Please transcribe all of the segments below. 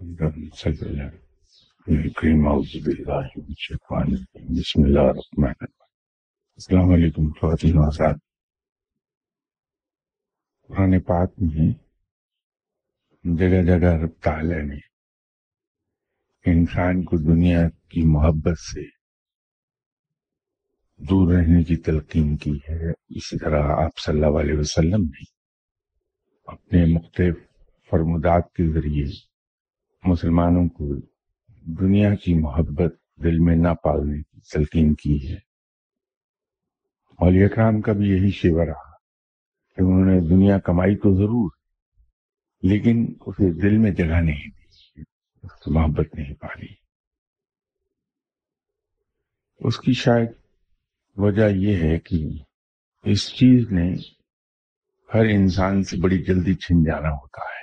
بسم اللہ الرحمن الرحیم السلام علیکم خواتین آزاد قرآن پاک میں جگہ جگہ رب تعالیٰ نے انسان کو دنیا کی محبت سے دور رہنے کی تلقین کی ہے اسی طرح آپ صلی اللہ علیہ وسلم نے اپنے مختلف فرمودات کے ذریعے مسلمانوں کو دنیا کی محبت دل میں نہ پالنے کی تلقین کی ہے۔ مولیا اکرام کا بھی یہی شیوا رہا کہ انہوں نے دنیا کمائی تو ضرور، لیکن اسے دل میں جگہ نہیں دی، اس کی محبت نہیں پالی اس کی شاید وجہ یہ ہے کہ اس چیز نے ہر انسان سے بڑی جلدی چھن جانا ہوتا ہے۔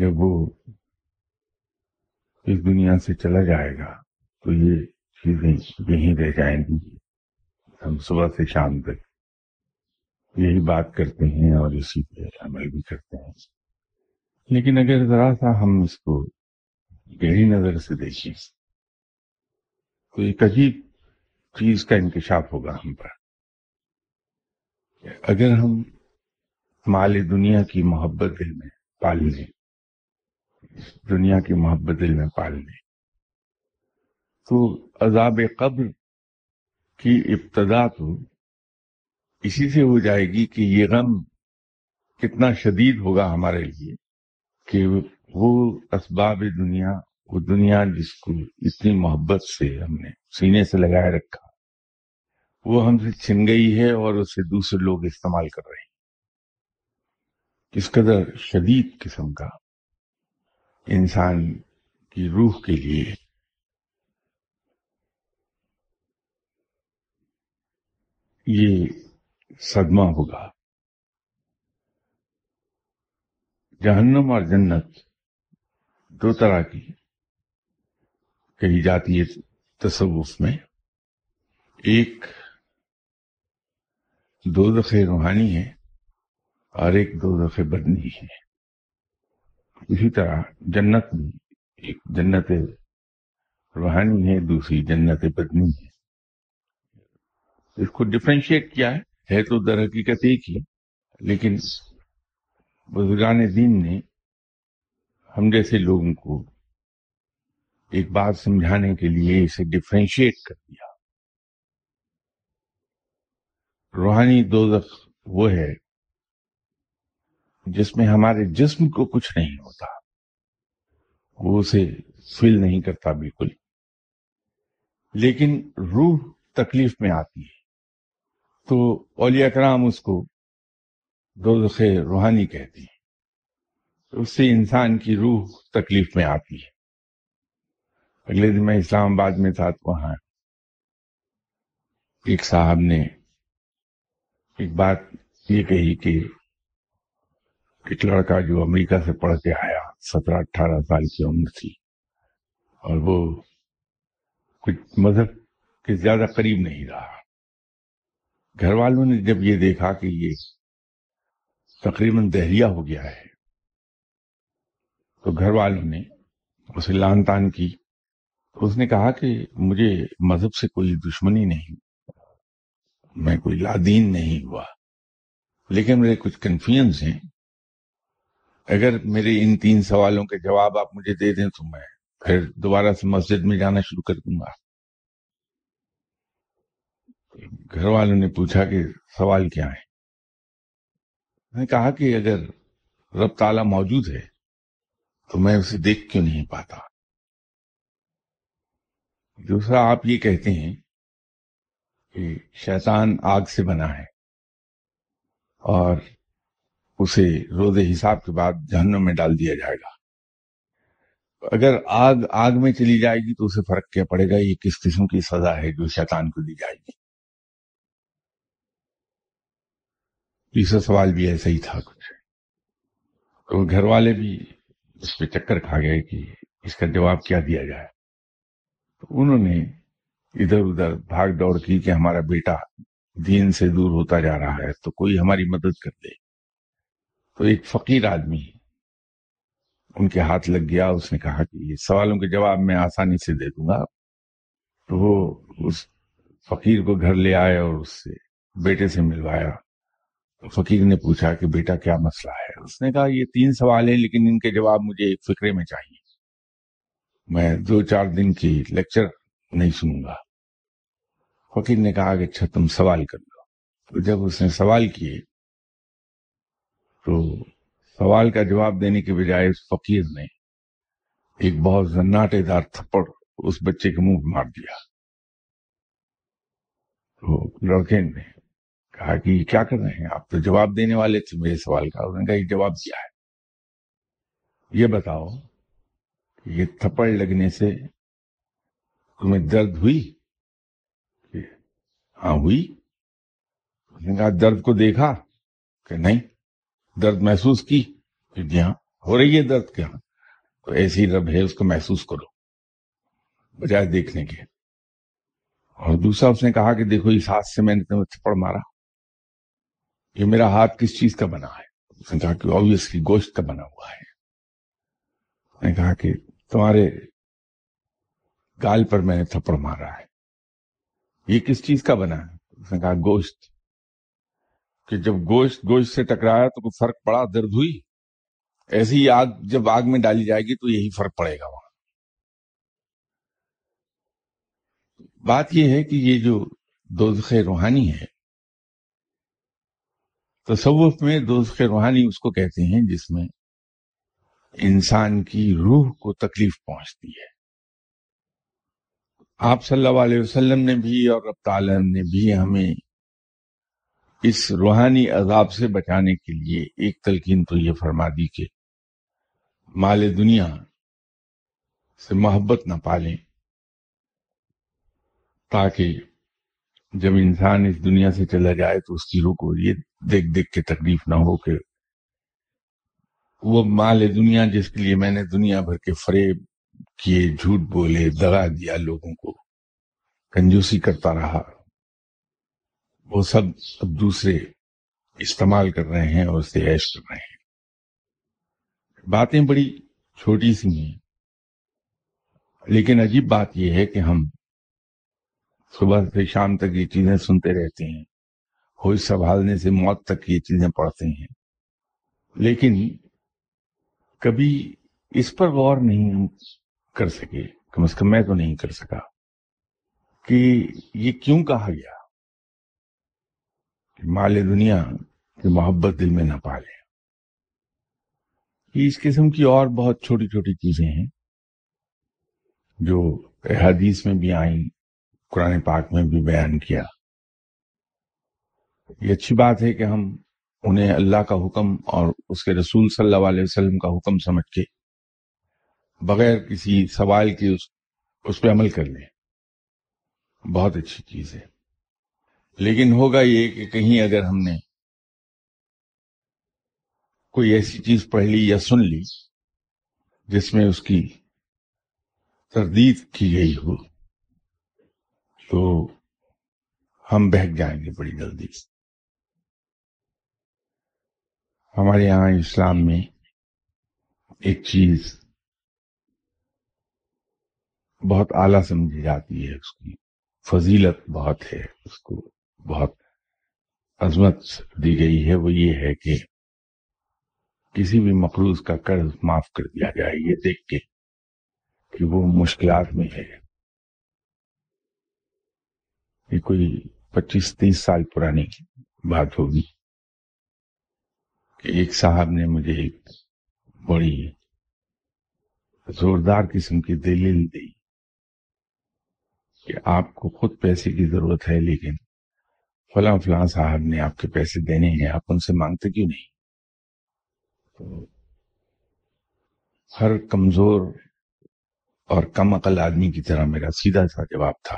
جب وہ اس دنیا سے چلا جائے گا تو یہ چیزیں یہیں رہ جائیں گی۔ ہم صبح سے شام تک یہی بات کرتے ہیں اور اسی پہ عمل بھی کرتے ہیں۔ لیکن اگر ذرا سا ہم اس کو گہری نظر سے دیکھیں تو ایک عجیب چیز کا انکشاف ہوگا ہم پر۔ اگر ہم مال دنیا کی محبت دل میں پال لیں دنیا کی محبت دل میں پال لیں تو عذاب قبر کی ابتدا تو اسی سے ہو جائے گی کہ یہ غم کتنا شدید ہوگا ہمارے لیے کہ وہ اسباب دنیا، وہ دنیا جس کو اتنی محبت سے ہم نے سینے سے لگائے رکھا، وہ ہم سے چھن گئی ہے اور اسے دوسرے لوگ استعمال کر رہے ہیں۔ اس قدر شدید قسم کا انسان کی روح کے لیے۔ یہ صدمہ ہوگا۔ جہنم اور جنت دو طرح کی کہی جاتی ہے تصوف میں۔ ایک دو دفعے روحانی ہے اور ایک دو دفعے بدنی ہے۔ اسی طرح جنت بھی ایک جنت روحانی ہے، دوسری جنت بدنی ہے۔ اس کو ڈفرینشیٹ کیا ہے ہے تو در حقیقت ایک ہی، لیکن بزرگان دین نے ہم جیسے لوگوں کو ایک بات سمجھانے کے لیے اسے ڈفرینشیٹ کر دیا۔ روحانی دوزخ وہ ہے جس میں ہمارے جسم کو کچھ نہیں ہوتا، وہ اسے فیل نہیں کرتا بالکل۔ لیکن روح تکلیف میں آتی ہے۔ تو اولیاء کرام اس کو دوزخ روحانی کہتی ہیں۔ اس سے انسان کی روح تکلیف میں آتی ہے۔ اگلے دن میں اسلام آباد میں تھا تو وہاں ایک صاحب نے ایک بات یہ کہی کہ ایک لڑکا جو امریکہ سے پڑھ کے آیا، سترہ اٹھارہ سال کی عمر تھی۔ اور وہ کچھ مذہب کے زیادہ قریب نہیں رہا۔ گھر والوں نے جب یہ دیکھا کہ یہ تقریباً دہریا ہو گیا ہے، تو گھر والوں نے اسے لان تان کی۔ تو اس نے کہا کہ مجھے مذہب سے کوئی دشمنی نہیں، میں کوئی لادین نہیں ہوا، لیکن میرے کچھ کنفیوژ ہیں۔ اگر میرے ان تین سوالوں کے جواب آپ مجھے دے دیں تو میں پھر دوبارہ سے مسجد میں جانا شروع کر دوں گا۔ گھر والوں نے پوچھا کہ سوال کیا ہے۔ میں نے کہا کہ اگر رب تعالیٰ موجود ہے تو میں اسے دیکھ کیوں نہیں پاتا؟ دوسرا، آپ یہ کہتے ہیں کہ شیطان آگ سے بنا ہے اور اسے روز حساب کے بعد جہنم میں ڈال دیا جائے گا۔ اگر آگ آگ میں چلی جائے گی تو اسے فرق کیا پڑے گا؟ یہ کس قسم کی سزا ہے جو شیطان کو دی جائے گی؟ تیسرا سوال بھی ایسا ہی تھا کچھ۔ تو گھر والے بھی اس پہ چکر کھا گئے کہ اس کا جواب کیا دیا جائے۔ تو انہوں نے ادھر ادھر بھاگ دوڑ کی کہ ہمارا بیٹا دین سے دور ہوتا جا رہا ہے تو کوئی ہماری مدد کر دے۔ تو ایک فقیر آدمی ان کے ہاتھ لگ گیا، اس نے کہا کہ یہ سوالوں کے جواب میں آسانی سے دے دوں گا۔ تو وہ اس فقیر کو گھر لے آئے اور اس سے بیٹے سے ملوایا۔ فقیر نے پوچھا کہ بیٹا کیا مسئلہ ہے؟ اس نے کہا، یہ تین سوال ہیں، لیکن ان کے جواب مجھے ایک فکرے میں چاہیے۔ میں دو چار دن کی لیکچر نہیں سنوں گا۔ فقیر نے کہا کہ اچھا تم سوال کر لو۔ تو جب اس نے سوال کیے تو سوال کا جواب دینے کے بجائے اس فقیر نے ایک بہت زناٹے دار تھپڑ اس بچے کے منہ مار دیا۔ تو لڑکے نے کہا کہ یہ کیا کر رہے ہیں؟ آپ تو جواب دینے والے تھے میرے سوال کا، انہوں نے کہا یہ جواب کیا ہے۔ یہ بتاؤ کہ یہ تھپڑ لگنے سے تمہیں درد ہوئی؟ ہاں ہوئی۔ اس نے کہا درد کو دیکھا کہ نہیں؟ درد محسوس کی جی ہاں ہو رہی ہے درد کیا؟ تو ایسی رب ہے، اس کو محسوس کرو، بجائے دیکھنے کے۔ اور دوسرا، اس نے کہا کہ دیکھو، اس ہاتھ سے میں نے تمہیں تھپڑ مارا۔ یہ میرا ہاتھ کس چیز کا بنا ہے؟ اس نے کہا کہ آبیسلی گوشت کا بنا ہوا ہے۔ اس نے کہا کہ تمہارے گال پر میں نے تھپڑ مارا ہے۔ یہ کس چیز کا بنا ہے؟ اس نے کہا گوشت۔ کہ جب گوشت گوشت سے ٹکرایا تو کوئی فرق پڑا؟ درد ہوئی۔ ایسی ہی آگ جب آگ میں ڈالی جائے گی تو یہی فرق پڑے گا وہاں۔ بات یہ ہے کہ یہ جو دوزخ روحانی ہے، تصوف میں دوزخ روحانی اس کو کہتے ہیں جس میں انسان کی روح کو تکلیف پہنچتی ہے۔ آپ صلی اللہ علیہ وسلم نے بھی اور رب تعالی نے بھی ہمیں اس روحانی عذاب سے بچانے کے لیے ایک تلقین تو یہ فرما دی کہ مال دنیا سے محبت نہ پالیں تاکہ جب انسان اس دنیا سے چلا جائے تو اس کی روح کو یہ دیکھ دیکھ کے تکلیف نہ ہو کہ وہ مال دنیا جس کے لیے میں نے دنیا بھر کے فریب کیے، جھوٹ بولے، دگا دیا لوگوں کو، کنجوسی کرتا رہا۔ وہ سب اب دوسرے استعمال کر رہے ہیں اور اسے عیش کر رہے ہیں۔ باتیں بڑی چھوٹی سی ہیں، لیکن عجیب بات یہ ہے کہ ہم صبح سے شام تک یہ چیزیں سنتے رہتے ہیں، ہوش سنبھالنے سے موت تک یہ چیزیں پڑھتے ہیں۔ لیکن کبھی اس پر غور نہیں ہم کر سکے، کم از کم میں تو نہیں کر سکا کہ یہ کیوں کہا گیا؟ کہ مال دنیا کی محبت دل میں نہ پالے۔ یہ اس قسم کی اور بہت چھوٹی چھوٹی چیزیں ہیں جو حدیث میں بھی آئیں قرآن پاک میں بھی بیان کیا۔ یہ اچھی بات ہے کہ ہم انہیں اللہ کا حکم اور اس کے رسول صلی اللہ علیہ وسلم کا حکم سمجھ کے بغیر کسی سوال کی اس, اس پہ عمل کر لیں۔ بہت اچھی چیز ہے۔ لیکن ہوگا یہ کہ کہیں اگر ہم نے کوئی ایسی چیز پڑھ لی یا سن لی جس میں اس کی تردید کی گئی ہو، تو ہم بہک جائیں گے بڑی جلدی۔ ہمارے یہاں اسلام میں ایک چیز بہت اعلیٰ سمجھی جاتی ہے، اس کی فضیلت بہت ہے، اس کو بہت عظمت دی گئی ہے، وہ یہ ہے کہ کسی بھی مقروض کا قرض معاف کر دیا جائے، یہ دیکھ کے کہ وہ مشکلات میں ہے۔ یہ کوئی پچیس، تیس سال پرانی بات ہوگی کہ ایک صاحب نے مجھے ایک بڑی زوردار قسم کی دلیل دی کہ آپ کو خود پیسے کی ضرورت ہے، لیکن فلاں فلاں صاحب نے آپ کے پیسے دینے ہیں، آپ ان سے مانگتے کیوں نہیں؟ تو ہر کمزور اور کم عقل آدمی کی طرح میرا سیدھا سا جواب تھا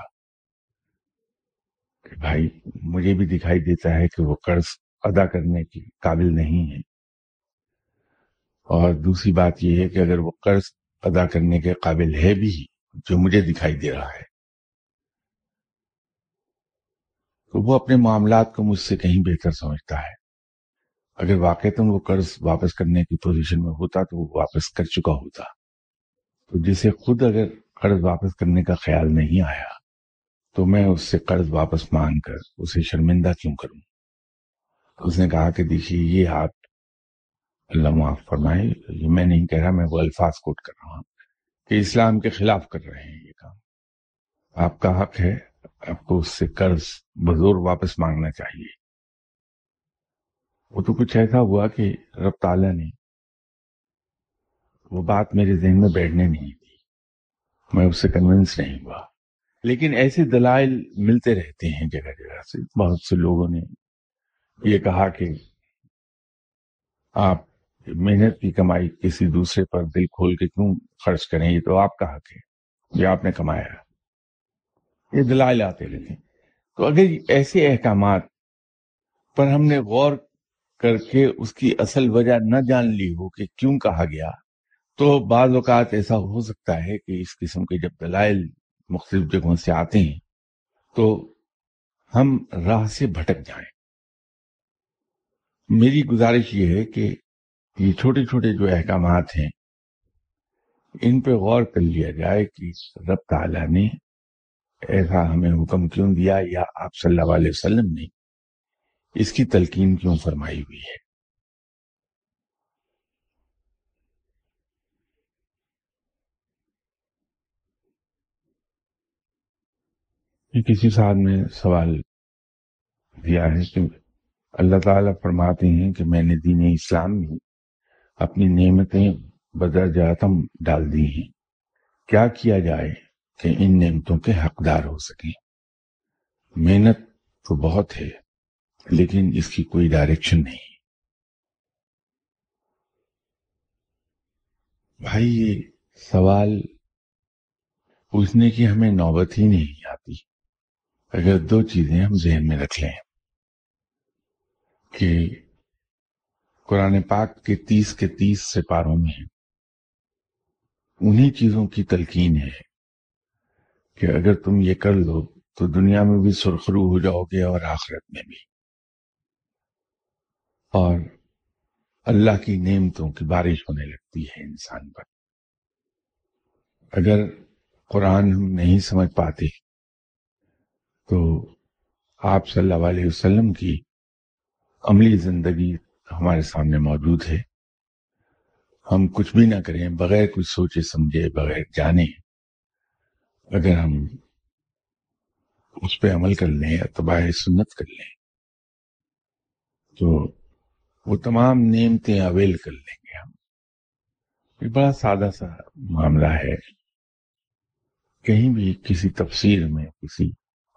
کہ بھائی، مجھے بھی دکھائی دیتا ہے کہ وہ قرض ادا کرنے کی قابل نہیں ہے۔ اور دوسری بات یہ ہے کہ اگر وہ قرض ادا کرنے کے قابل ہے بھی، جو مجھے دکھائی دے رہا ہے تو وہ اپنے معاملات کو مجھ سے کہیں بہتر سمجھتا ہے۔ اگر واقع تم وہ قرض واپس کرنے کی پوزیشن میں ہوتا تو وہ واپس کر چکا ہوتا۔ تو جسے خود اگر قرض واپس کرنے کا خیال نہیں آیا تو میں اس سے قرض واپس مانگ کر اسے شرمندہ کیوں کروں؟ تو اس نے کہا کہ دیکھیے، یہ آپ اللہ معاف فرمائے، یہ میں نہیں کہہ رہا، میں وہ الفاظ کوٹ کر رہا ہوں کہ اسلام کے خلاف کر رہے ہیں یہ کام۔ آپ کا حق ہے آپ کو اس سے قرض بزور واپس مانگنا چاہیے۔ وہ تو کچھ ایسا ہوا کہ رب تعالیٰ نے وہ بات میرے ذہن میں بیٹھنے نہیں دی۔ میں اس سے کنونس نہیں ہوا۔ لیکن ایسے دلائل ملتے رہتے ہیں جگہ جگہ سے۔ بہت سے لوگوں نے یہ کہا کہ آپ محنت کی کمائی کسی دوسرے پر دل کھول کے کیوں خرچ کریں؟ یہ تو آپ کا حق ہے یہ آپ نے کمایا۔ یہ دلائل آتے رہتے تو اگر ایسے احکامات پر ہم نے غور کر کے اس کی اصل وجہ نہ جان لی ہو کہ کیوں کہا گیا، تو بعض اوقات ایسا ہو سکتا ہے کہ اس قسم کے جب دلائل مختلف جگہوں سے آتے ہیں، تو ہم راہ سے بھٹک جائیں۔ میری گزارش یہ ہے کہ یہ چھوٹے چھوٹے جو احکامات ہیں، ان پہ غور کر لیا جائے کہ رب تعالیٰ نے ایسا ہمیں حکم کیوں دیا یا آپ صلی اللہ علیہ وسلم نے اس کی تلقین کیوں فرمائی ہوئی ہے؟ کسی صاحب نے سوال دیا ہے کہ اللہ تعالیٰ فرماتے ہیں کہ میں نے دین اسلام میں اپنی نعمتیں بدر جاتم ڈال دی ہیں۔ کیا کیا جائے؟ کہ ان نعمتوں کے حقدار ہو سکیں۔ محنت تو بہت ہے، لیکن اس کی کوئی ڈائریکشن نہیں۔ بھائی، یہ سوال پوچھنے کی ہمیں نوبت ہی نہیں آتی۔ اگر دو چیزیں ہم ذہن میں رکھ لیں، کہ قرآن پاک کے تیس کے تیس سپاروں میں انہی چیزوں کی تلقین ہے۔ کہ اگر تم یہ کر لو تو دنیا میں بھی سرخرو ہو جاؤ گے اور آخرت میں بھی۔ اور اللہ کی نعمتوں کی بارش ہونے لگتی ہے انسان پر۔ اگر قرآن ہم نہیں سمجھ پاتے تو آپ صلی اللہ علیہ وسلم کی عملی زندگی ہمارے سامنے موجود ہے۔ ہم کچھ بھی نہ کریں، بغیر کچھ سوچے سمجھے، بغیر جانے۔ اگر ہم اس پہ عمل کر لیں، اتباع سنت کر لیں، تو وہ تمام نعمتیں اویل کر لیں گے ہم۔ یہ بڑا سادہ سا معاملہ ہے۔ کہیں بھی کسی تفسیر میں، کسی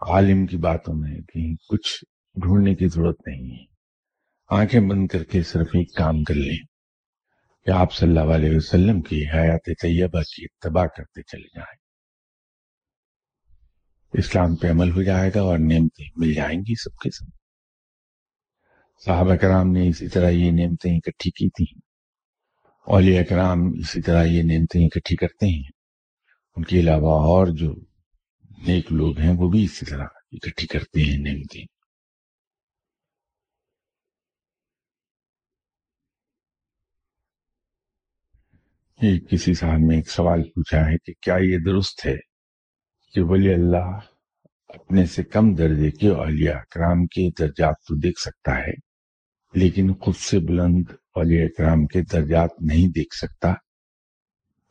عالم کی باتوں میں کہیں کچھ ڈھونڈنے کی ضرورت نہیں ہے۔ آنکھیں بند کر کے صرف ایک کام کر لیں۔ کہ آپ صلی اللہ علیہ وسلم کی حیات طیبہ کی اتباع کرتے چلے جائیں۔ اسلام پہ عمل ہو جائے گا اور نعمتیں مل جائیں گی سب کے سب۔ صحابہ کرام نے اسی طرح یہ نعمتیں اکٹھی کی تھیں۔ اولیاء کرام اسی طرح یہ نعمتیں اکٹھی کرتے ہیں۔ ان کے علاوہ اور جو نیک لوگ ہیں وہ بھی اسی طرح اکٹھی کرتے ہیں نعمتیں۔ کسی صاحب نے ایک سوال پوچھا ہے کہ کیا یہ درست ہے؟ کہ ولی اللہ اپنے سے کم درجے کے اولیاء اکرام کے درجات تو دیکھ سکتا ہے، لیکن خود سے بلند اولیاء اکرام کے درجات نہیں دیکھ سکتا۔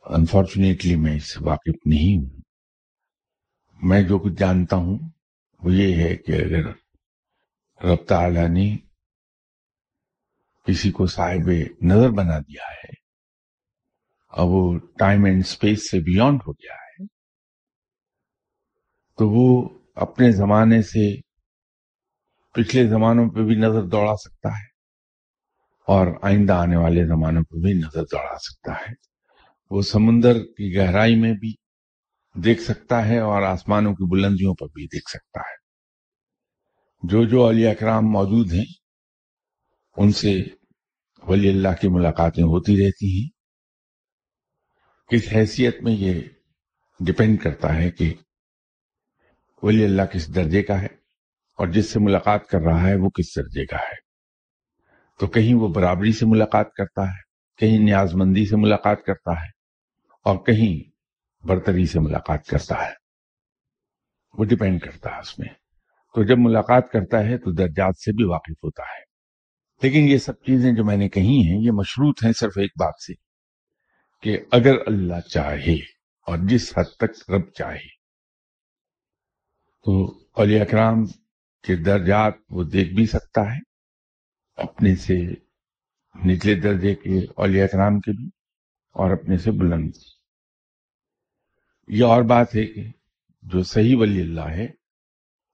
انفارچونیٹلی میں اس سے واقف نہیں ہوں۔ میں جو کچھ جانتا ہوں وہ یہ ہے کہ اگر رب تعالی نے کسی کو صاحب نظر بنا دیا ہے، اب وہ ٹائم اینڈ اسپیس سے بیونڈ ہو گیا ہے۔ تو وہ اپنے زمانے سے پچھلے زمانوں پہ بھی نظر دوڑا سکتا ہے اور آئندہ آنے والے زمانوں پہ بھی نظر دوڑا سکتا ہے۔ وہ سمندر کی گہرائی میں بھی دیکھ سکتا ہے اور آسمانوں کی بلندیوں پر بھی دیکھ سکتا ہے۔ جو جو علی اکرام موجود ہیں، ان سے ولی اللہ کی ملاقاتیں ہوتی رہتی ہیں۔ کس حیثیت میں یہ ڈپینڈ کرتا ہے کہ ولی اللہ کس درجے کا ہے اور جس سے ملاقات کر رہا ہے وہ کس درجے کا ہے؟ تو کہیں وہ برابری سے ملاقات کرتا ہے، کہیں نیاز مندی سے ملاقات کرتا ہے اور کہیں برتری سے ملاقات کرتا ہے۔ وہ ڈپینڈ کرتا ہے اس میں۔ تو جب ملاقات کرتا ہے تو درجات سے بھی واقف ہوتا ہے۔ لیکن یہ سب چیزیں جو میں نے کہی ہیں، یہ مشروط ہیں صرف ایک بات سے کہ اگر اللہ چاہے اور جس حد تک رب چاہے تو اولیاء اکرام کے درجات وہ دیکھ بھی سکتا ہے، اپنے سے نچلے درجے کے اولیاء اکرام کے بھی اور اپنے سے بلند یہ اور بات ہے کہ جو صحیح ولی اللہ ہے،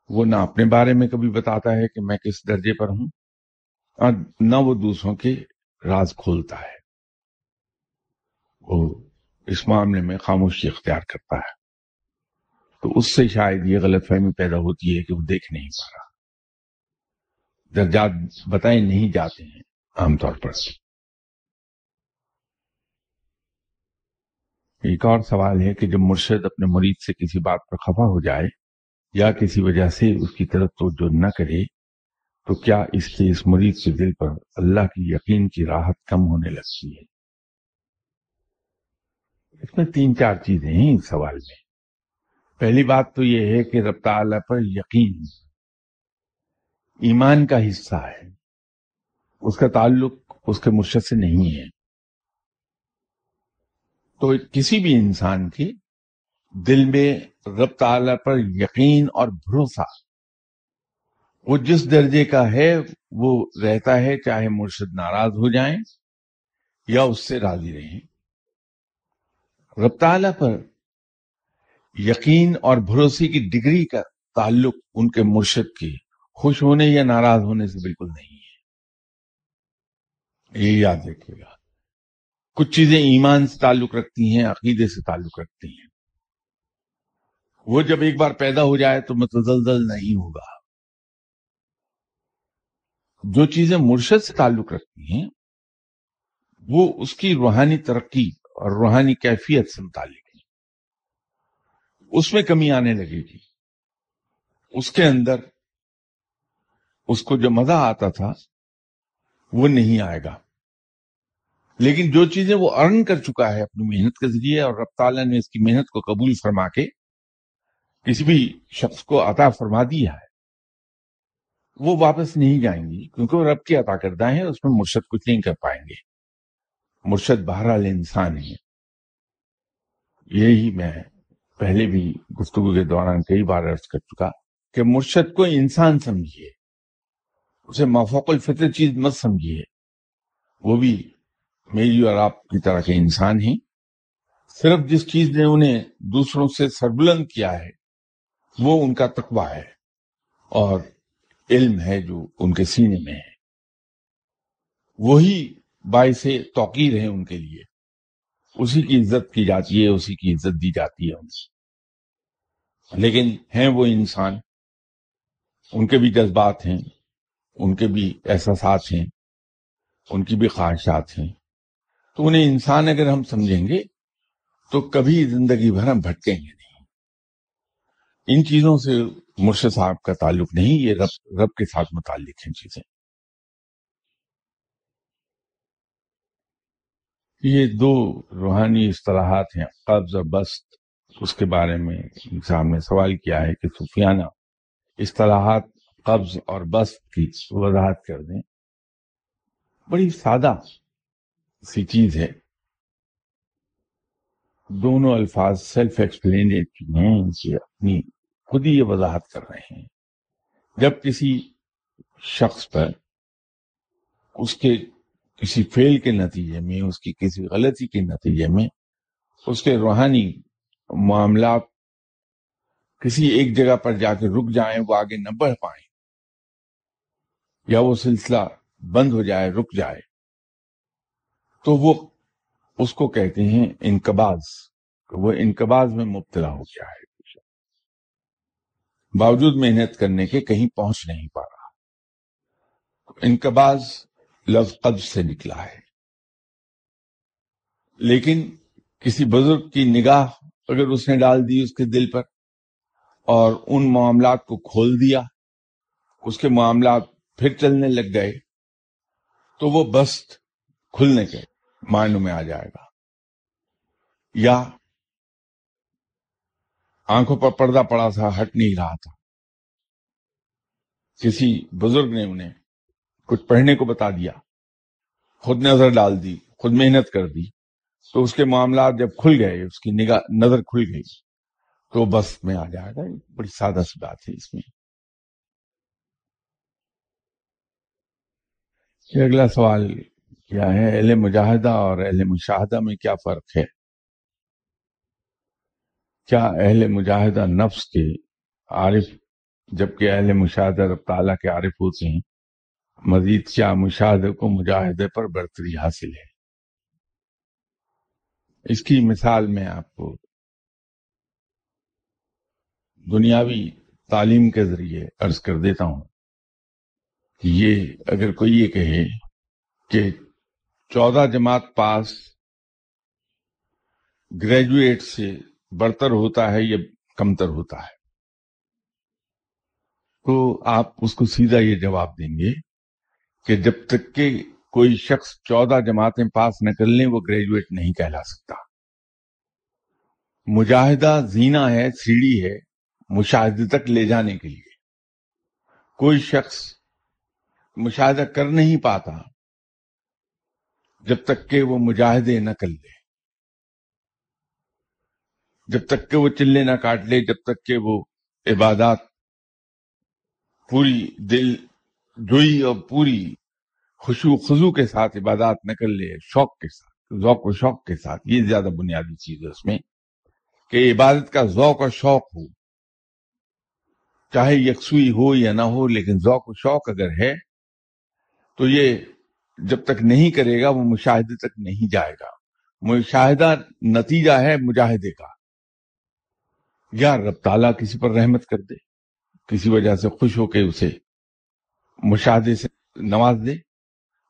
وہ نہ اپنے بارے میں کبھی بتاتا ہے کہ میں کس درجے پر ہوں، اور نہ وہ دوسروں کے راز کھولتا ہے۔ وہ اس معاملے میں خاموشی اختیار کرتا ہے۔ تو اس سے شاید یہ غلط فہمی پیدا ہوتی ہے کہ وہ دیکھ نہیں پا رہا۔ درجات بتائے نہیں جاتے ہیں عام طور پر۔ ایک اور سوال ہے کہ جب مرشد اپنے مرید سے کسی بات پر خفا ہو جائے یا کسی وجہ سے اس کی طرف توجہ نہ کرے، تو کیا اس سے اس مرید کے دل پر اللہ کی یقین کی راحت کم ہونے لگتی ہے؟ اس میں تین چار چیزیں ہیں اس سوال میں۔ پہلی بات تو یہ ہے کہ رب تعالی پر یقین ایمان کا حصہ ہے۔ اس کا تعلق اس کے مرشد سے نہیں ہے۔ تو کسی بھی انسان کی دل میں رب تعالی پر یقین اور بھروسہ، وہ جس درجے کا ہے، وہ رہتا ہے، چاہے مرشد ناراض ہو جائیں یا اس سے راضی رہیں۔ رب تعالی پر یقین اور بھروسے کی ڈگری کا تعلق ان کے مرشد کے خوش ہونے یا ناراض ہونے سے بالکل نہیں ہے۔ یہ یاد رکھیے گا۔ کچھ چیزیں ایمان سے تعلق رکھتی ہیں، عقیدے سے تعلق رکھتی ہیں۔ وہ جب ایک بار پیدا ہو جائے تو متزلزل نہیں ہوگا۔ جو چیزیں مرشد سے تعلق رکھتی ہیں، وہ اس کی روحانی ترقی اور روحانی کیفیت سے متعلق اس میں کمی آنے لگے گی اس کے اندر اس کو جو مزہ آتا تھا، وہ نہیں آئے گا۔ لیکن جو چیزیں وہ ارن کر چکا ہے اپنی محنت کے ذریعے اور رب تعالیٰ نے اس کی محنت کو قبول فرما کے کسی بھی شخص کو عطا فرما دیا ہے، وہ واپس نہیں جائیں گی کیونکہ وہ رب کی عطا کردہ ہیں، اس میں مرشد کچھ نہیں کر پائیں گے۔ مرشد بہرحال انسان ہے یہی میں پہلے بھی گفتگو کے دوران کئی بار عرض کر چکا کہ مرشد کو انسان سمجھیے، اسے مفوق الفطر چیز مت سمجھیے۔ وہ بھی میری اور آپ کی طرح کے انسان ہیں۔ صرف جس چیز نے انہیں دوسروں سے سربلند کیا ہے، وہ ان کا تقوی ہے اور علم ہے جو ان کے سینے میں ہے۔ وہی باعث توقیر ہے ان کے لیے۔ اسی کی عزت کی جاتی ہے، اسی کی عزت دی جاتی ہے ان سے۔ لیکن ہیں وہ انسان، ان کے بھی جذبات ہیں، ان کے بھی احساسات ہیں، ان کی بھی خواہشات ہیں۔ تو انہیں انسان اگر ہم سمجھیں گے، تو کبھی زندگی بھر ہم بھٹکیں گے نہیں۔ ان چیزوں سے مرشد صاحب کا تعلق نہیں، یہ رب رب کے ساتھ متعلق ہیں چیزیں۔ یہ دو روحانی اصطلاحات ہیں، قبض اور بست اس کے بارے میں صاحب نے سوال کیا ہے کہ صوفیانہ اصطلاحات قبض اور بست کی وضاحت کر دیں۔ بڑی سادہ سی چیز ہے۔ دونوں الفاظ سیلف ایکسپلینٹری ہیں کہ اپنی خود ہی یہ وضاحت کر رہے ہیں۔ جب کسی شخص پر اس کے کسی فیل کے نتیجے میں اس کی کسی غلطی کے نتیجے میں اس کے روحانی معاملات کسی ایک جگہ پر جا کے رک جائیں وہ آگے نہ بڑھ پائیں یا وہ سلسلہ بند ہو جائے رک جائے تو وہ اس کو کہتے ہیں انقباز وہ انقباز میں مبتلا ہو گیا ہے باوجود محنت کرنے کے کہیں پہنچ نہیں پا رہا انقباز لفظ قبض سے نکلا ہے۔ لیکن کسی بزرگ کی نگاہ اگر اس نے ڈال دی اس کے دل پر اور ان معاملات کو کھول دیا، اس کے معاملات پھر چلنے لگ گئے، تو وہ بست کھلنے کے معنوں میں آ جائے گا۔ یا آنکھوں پر پردہ پڑا تھا، ہٹ نہیں رہا تھا۔ کسی بزرگ نے انہیں کچھ پڑھنے کو بتا دیا۔ خود نظر ڈال دی، خود محنت کر دی۔ تو اس کے معاملات جب کھل گئے، اس کی نگاہ، نظر کھل گئی۔ تو بس میں آ جائے گا بڑی سادہ سی بات ہے اس میں۔ یہ اگلا سوال کیا ہے؟ اہل مجاہدہ اور اہل مشاہدہ میں کیا فرق ہے؟ کیا اہل مجاہدہ نفس کے عارف، جبکہ اہل مشاہدہ رب تعالیٰ کے عارف ہوتے ہیں مزید کیا مشاہدے کو مجاہدے پر برتری حاصل ہے۔ اس کی مثال میں آپ کو دنیاوی تعلیم کے ذریعے عرض کر دیتا ہوں کہ یہ اگر کوئی یہ کہے کہ چودہ جماعت پاس گریجویٹ سے برتر ہوتا ہے یا کمتر ہوتا ہے، تو آپ اس کو سیدھا یہ جواب دیں گے کہ جب تک کہ کوئی شخص چودہ جماعتیں پاس نہ کر لیں، وہ گریجویٹ نہیں کہلا سکتا۔ مجاہدہ زینا ہے، سیڑھی ہے، مشاہدے تک لے جانے کے لیے۔ کوئی شخص مشاہدہ کر نہیں پاتا جب تک کہ وہ مجاہدے نہ کر لے۔ جب تک کہ وہ چلے نہ کاٹ لے، جب تک کہ وہ عبادات پوری دل جوئی اور پوری خوشو خزو کے ساتھ عبادات نہ کر لے، شوق کے ساتھ، ذوق و شوق کے ساتھ، یہ زیادہ بنیادی چیز ہے اس میں کہ عبادت کا ذوق اور شوق ہو۔ چاہے یکسوئی ہو یا نہ ہو، لیکن ذوق و شوق اگر ہے تو یہ جب تک نہیں کرے گا، وہ مشاہدے تک نہیں جائے گا۔ مشاہدہ نتیجہ ہے مجاہدے کا۔ یا رب تعالیٰ کسی پر رحمت کر دے، کسی وجہ سے خوش ہو کے اسے مشاہدے سے نواز دے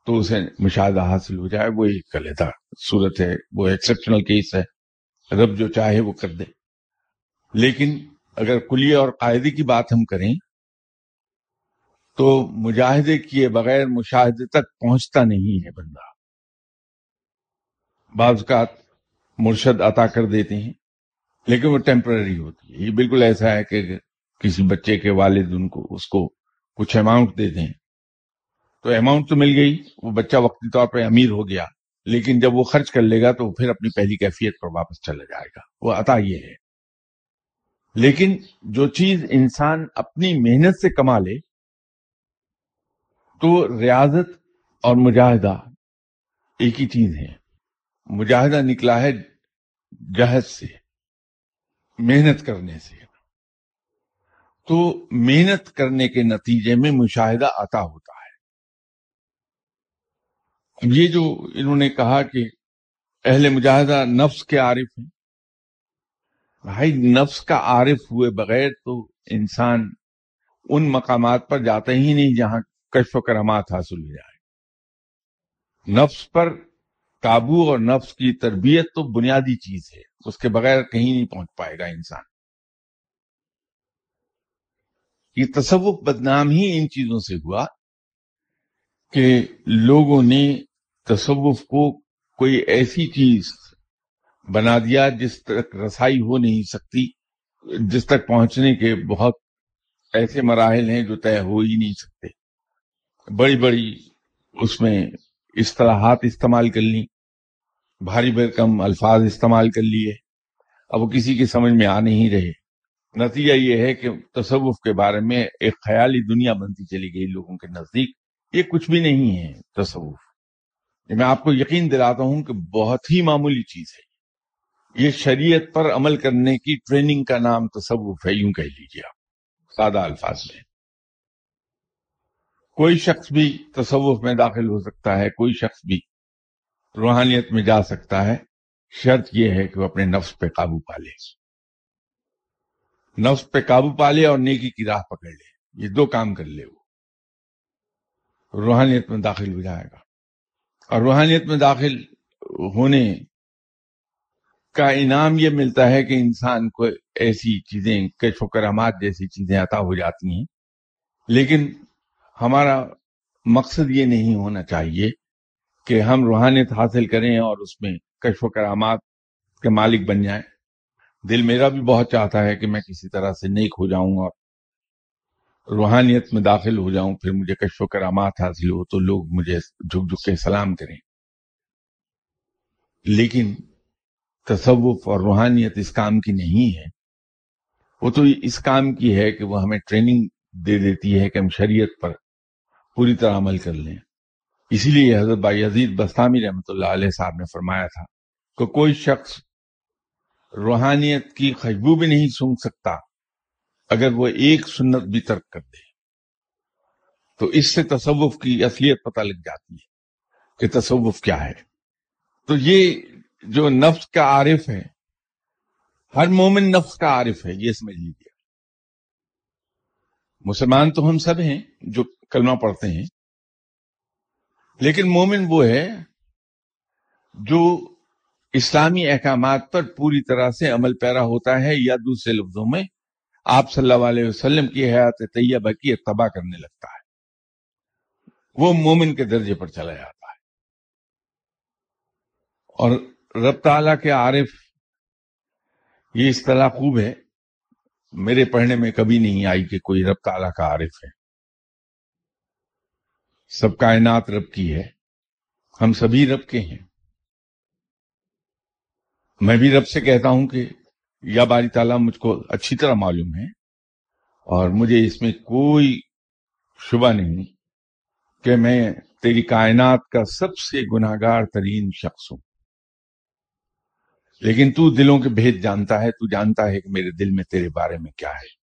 تو اسے مشاہدہ حاصل ہو جائے وہ ایک علیحدہ صورت ہے، وہ ایکسپشنل کیس ہے۔ رب جو چاہے وہ کر دے۔ لیکن اگر کلیہ اور قاعدے کی بات ہم کریں، تو مجاہدے کیے بغیر مشاہدے تک پہنچتا نہیں ہے بندہ۔ بعض اوقات مرشد عطا کر دیتے ہیں، لیکن وہ ٹیمپرری ہوتی ہے۔ یہ بالکل ایسا ہے کہ کسی بچے کے والد ان کو، اس کو کچھ اماؤنٹ دے دیں۔ تو اماؤنٹ تو مل گئی، وہ بچہ وقتی طور پہ امیر ہو گیا، لیکن جب وہ خرچ کر لے گا تو پھر اپنی پہلی کیفیت پر واپس چلا جائے گا۔ وہ عطا یہ ہے۔ لیکن جو چیز انسان اپنی محنت سے کما لے، تو ریاضت اور مجاہدہ ایک ہی چیز ہے۔ مجاہدہ نکلا ہے جہد سے، محنت کرنے سے۔ تو محنت کرنے کے نتیجے میں مشاہدہ آتا ہوتا ہے۔ یہ جو انہوں نے کہا کہ اہل مجاہدہ نفس کے عارف ہیں، بھائی نفس کا عارف ہوئے بغیر تو انسان ان مقامات پر جاتا ہی نہیں جہاں کشف و کرامات حاصل ہو جائے۔ نفس پر قابو اور نفس کی تربیت تو بنیادی چیز ہے، اس کے بغیر کہیں نہیں پہنچ پائے گا انسان۔ یہ تصوف بدنام ہی ان چیزوں سے ہوا کہ لوگوں نے تصوف کو کوئی ایسی چیز بنا دیا جس تک رسائی ہو نہیں سکتی، جس تک پہنچنے کے بہت ایسے مراحل ہیں جو طے ہو ہی نہیں سکتے۔ بڑی بڑی اس میں اصطلاحات استعمال کر لی بھاری برکم الفاظ استعمال کر لیے، اب وہ کسی کی سمجھ میں آ نہیں رہے۔ نتیجہ یہ ہے کہ تصوف کے بارے میں ایک خیالی دنیا بنتی چلی گئی لوگوں کے نزدیک۔ یہ کچھ بھی نہیں ہے تصوف۔ یہ میں آپ کو یقین دلاتا ہوں کہ بہت ہی معمولی چیز ہے۔ یہ شریعت پر عمل کرنے کی ٹریننگ کا نام تصوف ہے، یوں کہہ لیجیے آپ۔ سادہ الفاظ میں۔ کوئی شخص بھی تصوف میں داخل ہو سکتا ہے، کوئی شخص بھی روحانیت میں جا سکتا ہے، شرط یہ ہے کہ وہ اپنے نفس پہ قابو پا لے۔ نفس پہ قابو پا لے اور نیکی کی راہ پکڑ لے یہ دو کام کر لے وہ۔ روحانیت میں داخل ہو جائے گا۔ اور روحانیت میں داخل ہونے کا انعام یہ ملتا ہے کہ انسان کو ایسی چیزیں، کشف و کرامات جیسی چیزیں عطا ہو جاتی ہیں۔ لیکن ہمارا مقصد یہ نہیں ہونا چاہیے کہ ہم روحانیت حاصل کریں اور اس میں کشف و کرامات کے مالک بن جائیں۔ دل میرا بھی بہت چاہتا ہے کہ میں کسی طرح سے نیک ہو جاؤں اور روحانیت میں داخل ہو جاؤں، پھر مجھے کشف و کرامات حاصل ہو تو لوگ مجھے جھک جھک کے سلام کریں۔ لیکن تصوف اور روحانیت اس کام کی نہیں ہے۔ وہ تو اس کام کی ہے کہ وہ ہمیں ٹریننگ دے دیتی ہے کہ ہم شریعت پر پوری طرح عمل کر لیں۔ اسی لیے حضرت بائی عزیز بستامی رحمۃ اللہ علیہ صاحب نے فرمایا تھا کہ کوئی شخص روحانیت کی خوشبو بھی نہیں سن سکتا اگر وہ ایک سنت بھی ترک کر دے۔ تو اس سے تصوف کی اصلیت پتہ لگ جاتی ہے کہ تصوف کیا ہے۔ تو یہ جو نفس کا عارف ہے، ہر مومن نفس کا عارف ہے، یہ سمجھ لیجیے مسلمان تو ہم سب ہیں جو کلمہ پڑھتے ہیں، لیکن مومن وہ ہے جو اسلامی احکامات پر پوری طرح سے عمل پیرا ہوتا ہے، یا دوسرے لفظوں میں، آپ صلی اللہ علیہ وسلم کی حیات طیبہ کی اتباع کرنے لگتا ہے۔ وہ مومن کے درجے پر چلا جاتا ہے۔ اور رب تعالیٰ کے عارف، یہ اصطلاح خوب ہے، میرے پڑھنے میں کبھی نہیں آئی کہ کوئی رب تعالیٰ کا عارف ہے۔ سب کائنات رب کی ہے، ہم سبھی رب کے ہیں۔ میں بھی رب سے کہتا ہوں کہ یا باری تعالیٰ مجھ کو اچھی طرح معلوم ہے اور مجھے اس میں کوئی شبہ نہیں کہ میں تیری کائنات کا سب سے گناہگار ترین شخص ہوں۔ لیکن تو دلوں کے بھید جانتا ہے، تو جانتا ہے کہ میرے دل میں تیرے بارے میں کیا ہے۔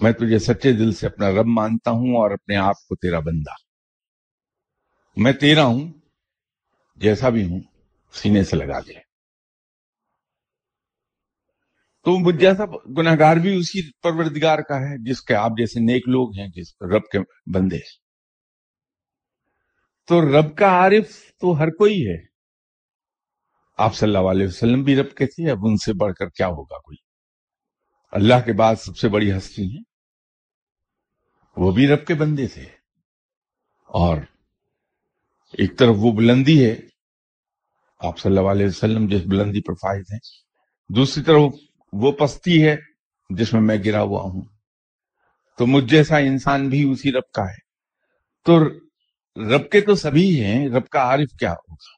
میں تجھے سچے دل سے اپنا رب مانتا ہوں اور اپنے آپ کو تیرا بندہ۔ میں تیرا ہوں، جیسا بھی ہوں، سینے سے لگا دے۔ تو جیسا گناہ گار بھی اسی پروردگار کا ہے، جس کے آپ جیسے نیک لوگ ہیں، جس رب کے بندے تو رب کا عارف تو ہر کوئی ہے۔ آپ صلی اللہ علیہ وسلم بھی رب کے تھے، اب ان سے بڑھ کر کیا ہوگا کوئی؟ اللہ کے بعد سب سے بڑی ہستی ہیں۔ وہ بھی رب کے بندے تھے۔ اور ایک طرف وہ بلندی ہے۔ آپ صلی اللہ علیہ وسلم جس بلندی پر فائد ہیں۔ دوسری طرف وہ پستی ہے جس میں میں گرا ہوا ہوں۔ تو مجھ جیسا انسان بھی اسی رب کا ہے۔ تو رب کے تو سبھی ہیں، رب کا عارف کیا ہوگا؟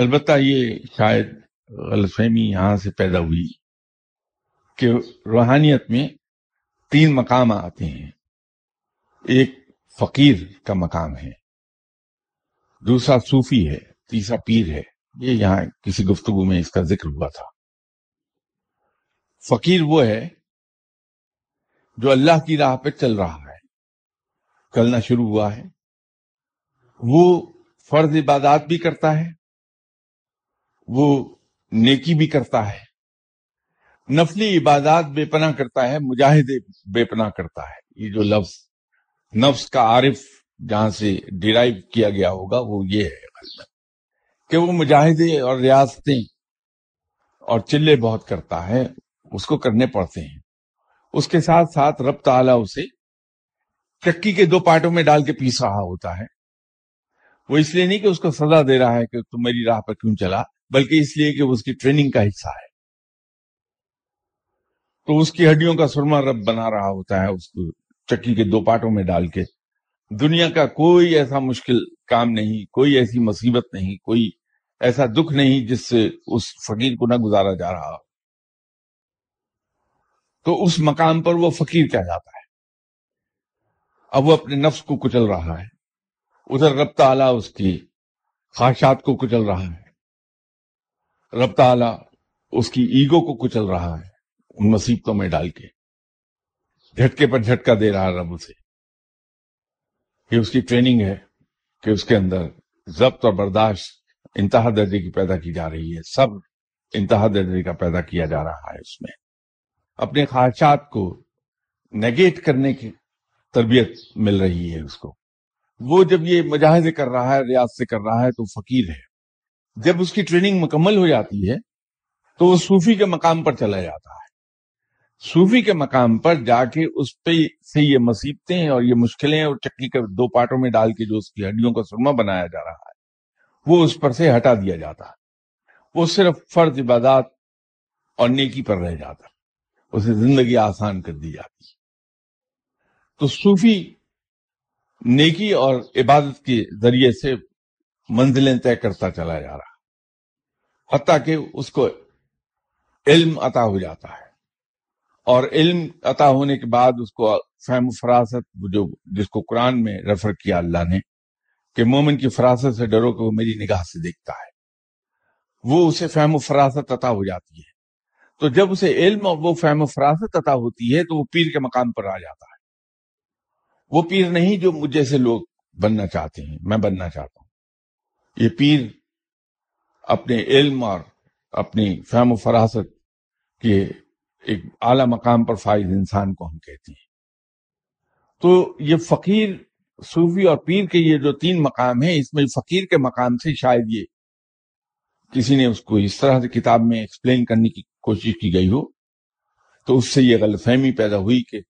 البتہ یہ شاید غلط فہمی یہاں سے پیدا ہوئی کہ روحانیت میں تین مقام آتے ہیں۔ ایک فقیر کا مقام ہے، دوسرا صوفی ہے، تیسرا پیر ہے۔ یہ یہاں کسی گفتگو میں اس کا ذکر ہوا تھا۔ فقیر وہ ہے جو اللہ کی راہ پہ چل رہا ہے۔ چلنا شروع ہوا ہے۔ وہ فرض عبادات بھی کرتا ہے۔ وہ نیکی بھی کرتا ہے۔ نفلی عبادات بے پناہ کرتا ہے مجاہدے بے پناہ کرتا ہے۔ یہ جو لفظ، نفس کا عارف جہاں سے ڈیرائیو کیا گیا ہوگا، وہ یہ ہے۔ کہ وہ مجاہدے اور ریاستیں اور چلے بہت کرتا ہے۔ اس کو کرنے پڑتے ہیں۔ اس کے ساتھ ساتھ رب تعالیٰ اسے چکی کے دو پارٹوں میں ڈال کے پیس رہا ہوتا ہے۔ وہ اس لیے نہیں کہ اس کو سزا دے رہا ہے کہ تم میری راہ پر کیوں چلا، بلکہ اس لیے کہ وہ اس کی ٹریننگ کا حصہ ہے۔ تو اس کی ہڈیوں کا سرما رب بنا رہا ہوتا ہے، اس کو چکی کے دو پارٹوں میں ڈال کے۔ دنیا کا کوئی ایسا مشکل کام نہیں، کوئی ایسی مصیبت نہیں، کوئی ایسا دکھ نہیں جس سے اس فقیر کو نہ گزارا جا رہا تو اس مقام پر وہ فقیر کہہ جاتا ہے۔ اب وہ اپنے نفس کو کچل رہا ہے۔ ادھر رب تعالیٰ اس کی خواہشات کو کچل رہا ہے۔ رب تعالیٰ اس کی ایگو کو کچل رہا ہے۔ ان مصیبتوں میں ڈال کے، جھٹکے پر جھٹکا دے رہا رب اسے۔ یہ اس کی ٹریننگ ہے کہ اس کے اندر ضبط اور برداشت انتہا درجے کی پیدا کی جا رہی ہے۔ سب انتہا درجے کا پیدا کیا جا رہا ہے اس میں۔ اپنے خواہشات کو نیگیٹ کرنے کی تربیت مل رہی ہے اس کو۔ وہ جب یہ مجاہدے کر رہا ہے، ریاض سے کر رہا ہے تو فقیر ہے۔ جب اس کی ٹریننگ مکمل ہو جاتی ہے تو وہ صوفی کے مقام پر چلا جاتا ہے۔ صوفی کے مقام پر جا کے اس پہ سے یہ مصیبتیں اور یہ مشکلیں اور چکی کے دو پارٹوں میں ڈال کے جو اس کی ہڈیوں کا سرما بنایا جا رہا ہے، وہ اس پر سے ہٹا دیا جاتا ہے۔ وہ صرف فرض عبادات اور نیکی پر رہ جاتا ہے۔ اسے زندگی آسان کر دی جاتی تو صوفی نیکی اور عبادت کے ذریعے سے منزلیں طے کرتا چلا جا رہا حتیٰ کہ اس کو علم عطا ہو جاتا ہے۔ اور علم عطا ہونے کے بعد اس کو فہم و فراست جو جس کو قرآن میں ریفر کیا اللہ نے، کہ مومن کی فراست سے ڈرو کہ وہ میری نگاہ سے دیکھتا ہے۔ وہ اسے فہم و فراست عطا ہو جاتی ہے۔ تو جب اسے علم اور وہ فہم و فراست عطا ہوتی ہے تو وہ پیر کے مقام پر آ جاتا ہے۔ وہ پیر نہیں جو مجھ جیسے لوگ بننا چاہتے ہیں، میں بننا چاہتا ہوں۔ یہ پیر اپنے علم اور اپنی فہم و فراست کے ایک اعلی مقام پر فائز انسان کو ہم کہتے ہیں۔ تو یہ فقیر صوفی اور پیر کے یہ جو تین مقام ہیں، اس میں فقیر کے مقام سے شاید یہ کسی نے اس کو اس طرح سے کتاب میں ایکسپلین کرنے کی کوشش کی گئی ہو، تو اس سے یہ غلط فہمی پیدا ہوئی کہ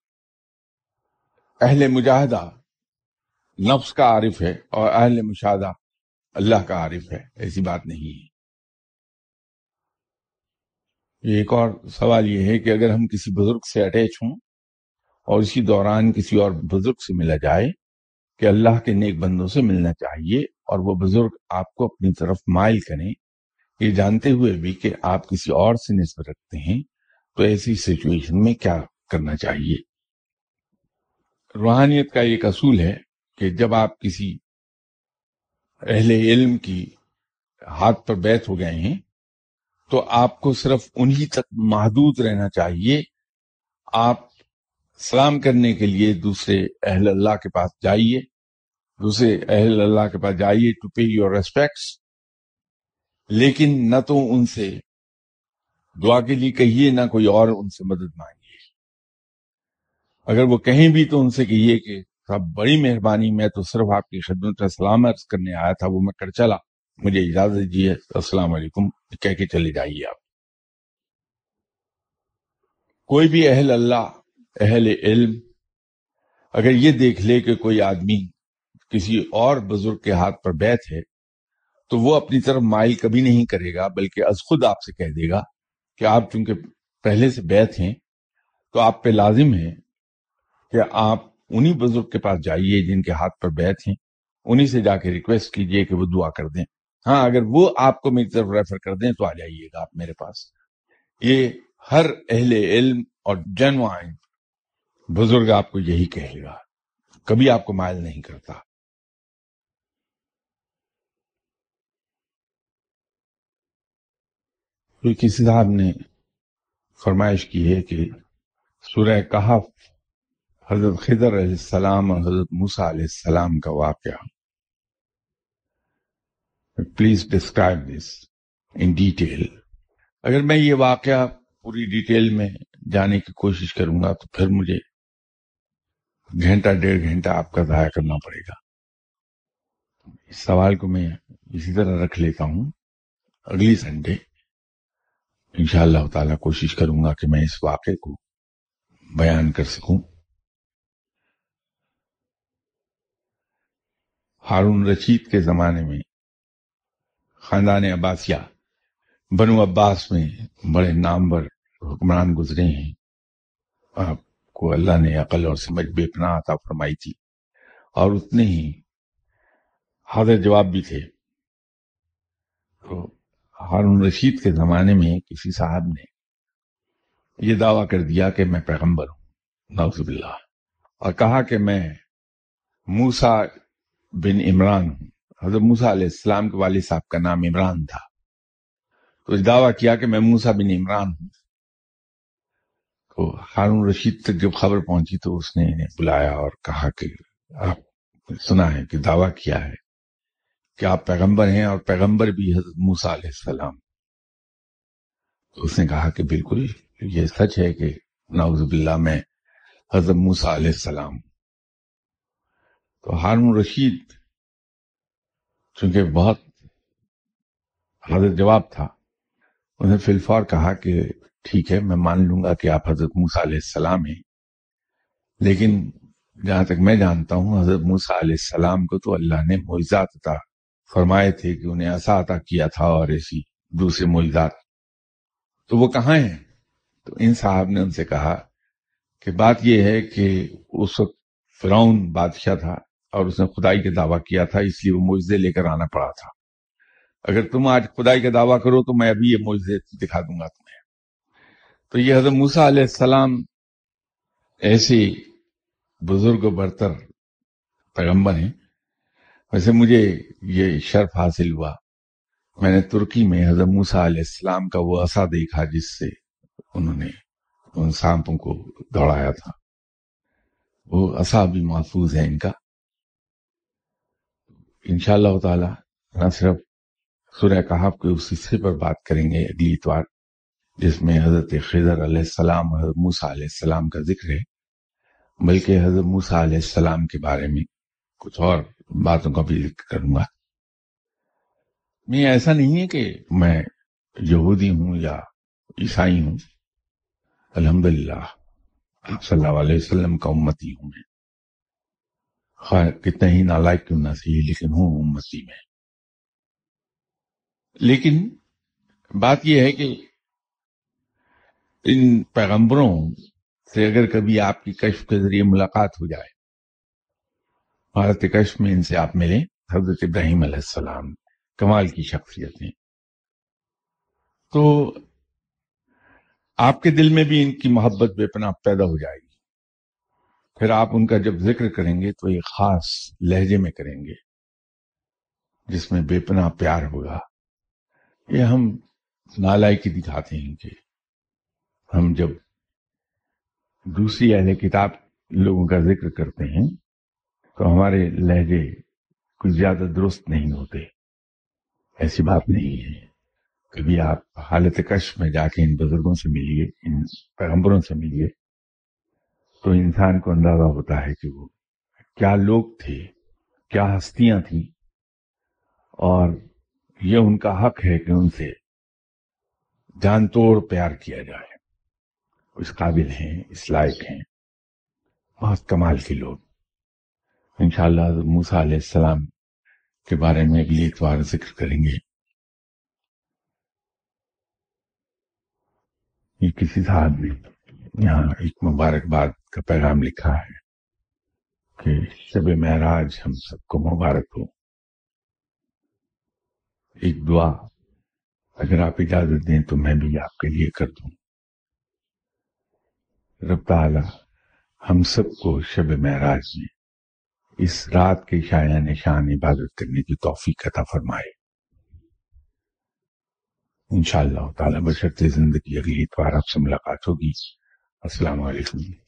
اہل مجاہدہ نفس کا عارف ہے اور اہل مشاہدہ اللہ کا عارف ہے، ایسی بات نہیں ہے۔ ایک اور سوال یہ ہے کہ اگر ہم کسی بزرگ سے اٹیچ ہوں اور اسی دوران کسی اور بزرگ سے ملا جائے کہ اللہ کے نیک بندوں سے ملنا چاہیے اور وہ بزرگ آپ کو اپنی طرف مائل کریں یہ جانتے ہوئے بھی کہ آپ کسی اور سے نسبت رکھتے ہیں، تو ایسی سچویشن میں کیا کرنا چاہیے؟ روحانیت کا ایک اصول ہے کہ جب آپ کسی اہل علم کی ہاتھ پر بیت ہو گئے ہیں، تو آپ کو صرف انہی تک محدود رہنا چاہیے۔ آپ سلام کرنے کے لیے دوسرے اہل اللہ کے پاس جائیے، دوسرے اہل اللہ کے پاس جائیے ٹو پے یور ریسپیکٹس لیکن نہ تو ان سے۔ دعا کے لیے کہیے، نہ کوئی اور ان سے مدد مانگیے۔ اگر وہ کہیں بھی تو ان سے کہیے کہ صاحب، بڑی مہربانی، میں تو صرف آپ کی خدمت سلام عرض کرنے آیا تھا، وہ میں کر چلا۔ مجھے اجازت دیجیے۔ السلام علیکم۔ کہہ کے چلے جائیے آپ۔ کوئی بھی اہل اللہ، اہل علم، اگر یہ دیکھ لے کہ کوئی آدمی کسی اور بزرگ کے ہاتھ پر بیت ہے تو وہ اپنی طرف مائل کبھی نہیں کرے گا، بلکہ از خود آپ سے کہہ دے گا کہ آپ چونکہ پہلے سے بیت ہیں، تو آپ پہ لازم ہے کہ آپ انہی بزرگ کے پاس جائیے جن کے ہاتھ پر بیت ہیں۔ انہی سے جا کے ریکویسٹ کیجیے کہ وہ دعا کر دیں۔ ہاں اگر وہ آپ کو میری طرف ریفر کر دیں تو آ جائیے گا آپ میرے پاس۔ یہ ہر اہل علم اور جنوائن بزرگ آپ کو یہی کہے گا۔ کبھی آپ کو مائل نہیں کرتا۔ کوئی کسی صاحب نے فرمائش کی ہے کہ سورہ کہف حضرت خضر علیہ السلام اور حضرت موسیٰ علیہ السلام کا واقعہ۔ Please describe this in detail اگر میں یہ واقعہ پوری ڈیٹیل میں جانے کی کوشش کروں گا تو پھر مجھے گھنٹہ ڈیڑھ گھنٹہ آپ کا ضائع کرنا پڑے گا۔ اس سوال کو میں اسی طرح رکھ لیتا ہوں۔ اگلی سنڈے انشاءاللہ اللہ تعالی کوشش کروں گا کہ میں اس واقعے کو بیان کر سکوں۔ ہارون رشید کے زمانے میں خاندان عباسیہ بنو عباس میں بڑے نامور حکمران گزرے ہیں۔ آپ کو اللہ نے عقل اور سمجھ بے پناہ عطا فرمائی تھی۔ اور اتنے ہی حاضر جواب بھی تھے۔ تو ہارون رشید کے زمانے میں کسی صاحب نے یہ دعویٰ کر دیا کہ میں پیغمبر ہوں۔ نوز باللہ۔ اور کہا کہ میں موسا بن عمران ہوں۔ حضرت موسا علیہ السلام کے والد صاحب کا نام عمران تھا۔ تو اس دعویٰ کیا کہ میں موسا بن عمران ہوں۔ تو ہارون رشید تک جب خبر پہنچی تو اس نے بلایا اور کہا کہ آپ سنا ہے کہ دعویٰ کیا ہے۔ کہ آپ پیغمبر ہیں اور پیغمبر بھی حضرت موسا علیہ السلام۔ تو اس نے کہا کہ بالکل یہ سچ ہے کہ نعوذ باللہ میں حضرت موسا علیہ السلام۔ تو ہارون رشید، چونکہ بہت حضرت جواب تھا، انہیں فلفور کہا کہ ٹھیک ہے، میں مان لوں گا کہ آپ حضرت موسیٰ علیہ السلام ہیں۔ لیکن جہاں تک میں جانتا ہوں، حضرت موسیٰ علیہ السلام کو تو اللہ نے معجزات عطا فرمائے تھے کہ انہیں ایسا عطا کیا تھا اور ایسی دوسرے معجزات۔ تو وہ کہاں ہیں؟ تو ان صاحب نے ان سے کہا کہ بات یہ ہے کہ اس وقت فرعون بادشاہ تھا اور اس نے خدائی کا دعویٰ کیا تھا، اس لیے وہ معجزے لے کر آنا پڑا تھا۔ اگر تم آج خدائی کا دعویٰ کرو تو میں ابھی یہ معجزے دکھا دوں گا تمہیں۔ تو یہ حضرت موسیٰ علیہ السلام ایسے بزرگ و برتر پیغمبر ہیں ویسے مجھے یہ شرف حاصل ہوا۔ میں نے ترکی میں حضرت موسیٰ علیہ السلام کا وہ عصا دیکھا جس سے انہوں نے ان سانپوں کو دوڑایا تھا۔ وہ عصا بھی محفوظ ہے ان کا۔ انشاءاللہ اللہ تعالی، نہ صرف سورہ کہاب کے اس حصے پر بات کریں گے، اگلی اتوار، جس میں حضرت خضر علیہ السلام حضرت موسیٰ علیہ السلام کا ذکر ہے، بلکہ حضرت موسیٰ علیہ السلام کے بارے میں کچھ اور باتوں کا بھی ذکر کروں گا۔ میں ایسا نہیں ہے کہ میں یہودی ہوں یا عیسائی ہوں۔ الحمدللہ، آپ صلی اللہ علیہ وسلم کا امتی ہوں میں۔ خواہ کتنے ہی نالائق کیوں نہ سی لیکن ہوں امتی میں۔ لیکن بات یہ ہے کہ ان پیغمبروں سے اگر کبھی آپ کی کشف کے ذریعے ملاقات ہو جائے بھارت کشف میں ان سے آپ ملیں۔ حضرت ابراہیم علیہ السلام کمال کی شخصیت ہیں تو آپ کے دل میں بھی ان کی محبت بے پناہ پیدا ہو جائے گی۔ پھر آپ ان کا جب ذکر کریں گے تو ایک خاص لہجے میں کریں گے، جس میں بے پناہ پیار ہوگا۔ یہ ہم نالائی کی دکھاتے ہیں کہ ہم جب دوسری اہل کتاب لوگوں کا ذکر کرتے ہیں تو ہمارے لہجے کچھ زیادہ درست نہیں ہوتے۔ ایسی بات نہیں ہے۔ کبھی آپ حالت کش میں جا کے ان بزرگوں سے ملیے، ان پیغمبروں سے ملیے، تو انسان کو اندازہ ہوتا ہے کہ وہ کیا لوگ تھے، کیا ہستیاں تھیں۔ اور یہ ان کا حق ہے کہ ان سے جان توڑ پیار کیا جائے۔ اس قابل ہیں، اس لائق ہیں۔ بہت کمال کے لوگ۔ انشاءاللہ شاء موسا علیہ السلام کے بارے میں اگلی اتوار ذکر کریں گے۔ یہ کسی صاحب نے یہاں ایک مبارکباد کا پیغام لکھا ہے کہ شب معراج ہم سب کو مبارک ہو۔ ایک دعا، اگر آپ اجازت دیں تو میں بھی آپ کے لیے کر دوں۔ رب تعالی ہم سب کو شب معراج میں اس رات کے شاعر نشان عبادت کرنے کی توفیق عطا فرمائے۔ انشاءاللہ تعالی بشرط زندگی اگلی اتوار آپ سے ملاقات ہوگی۔ السلام علیکم۔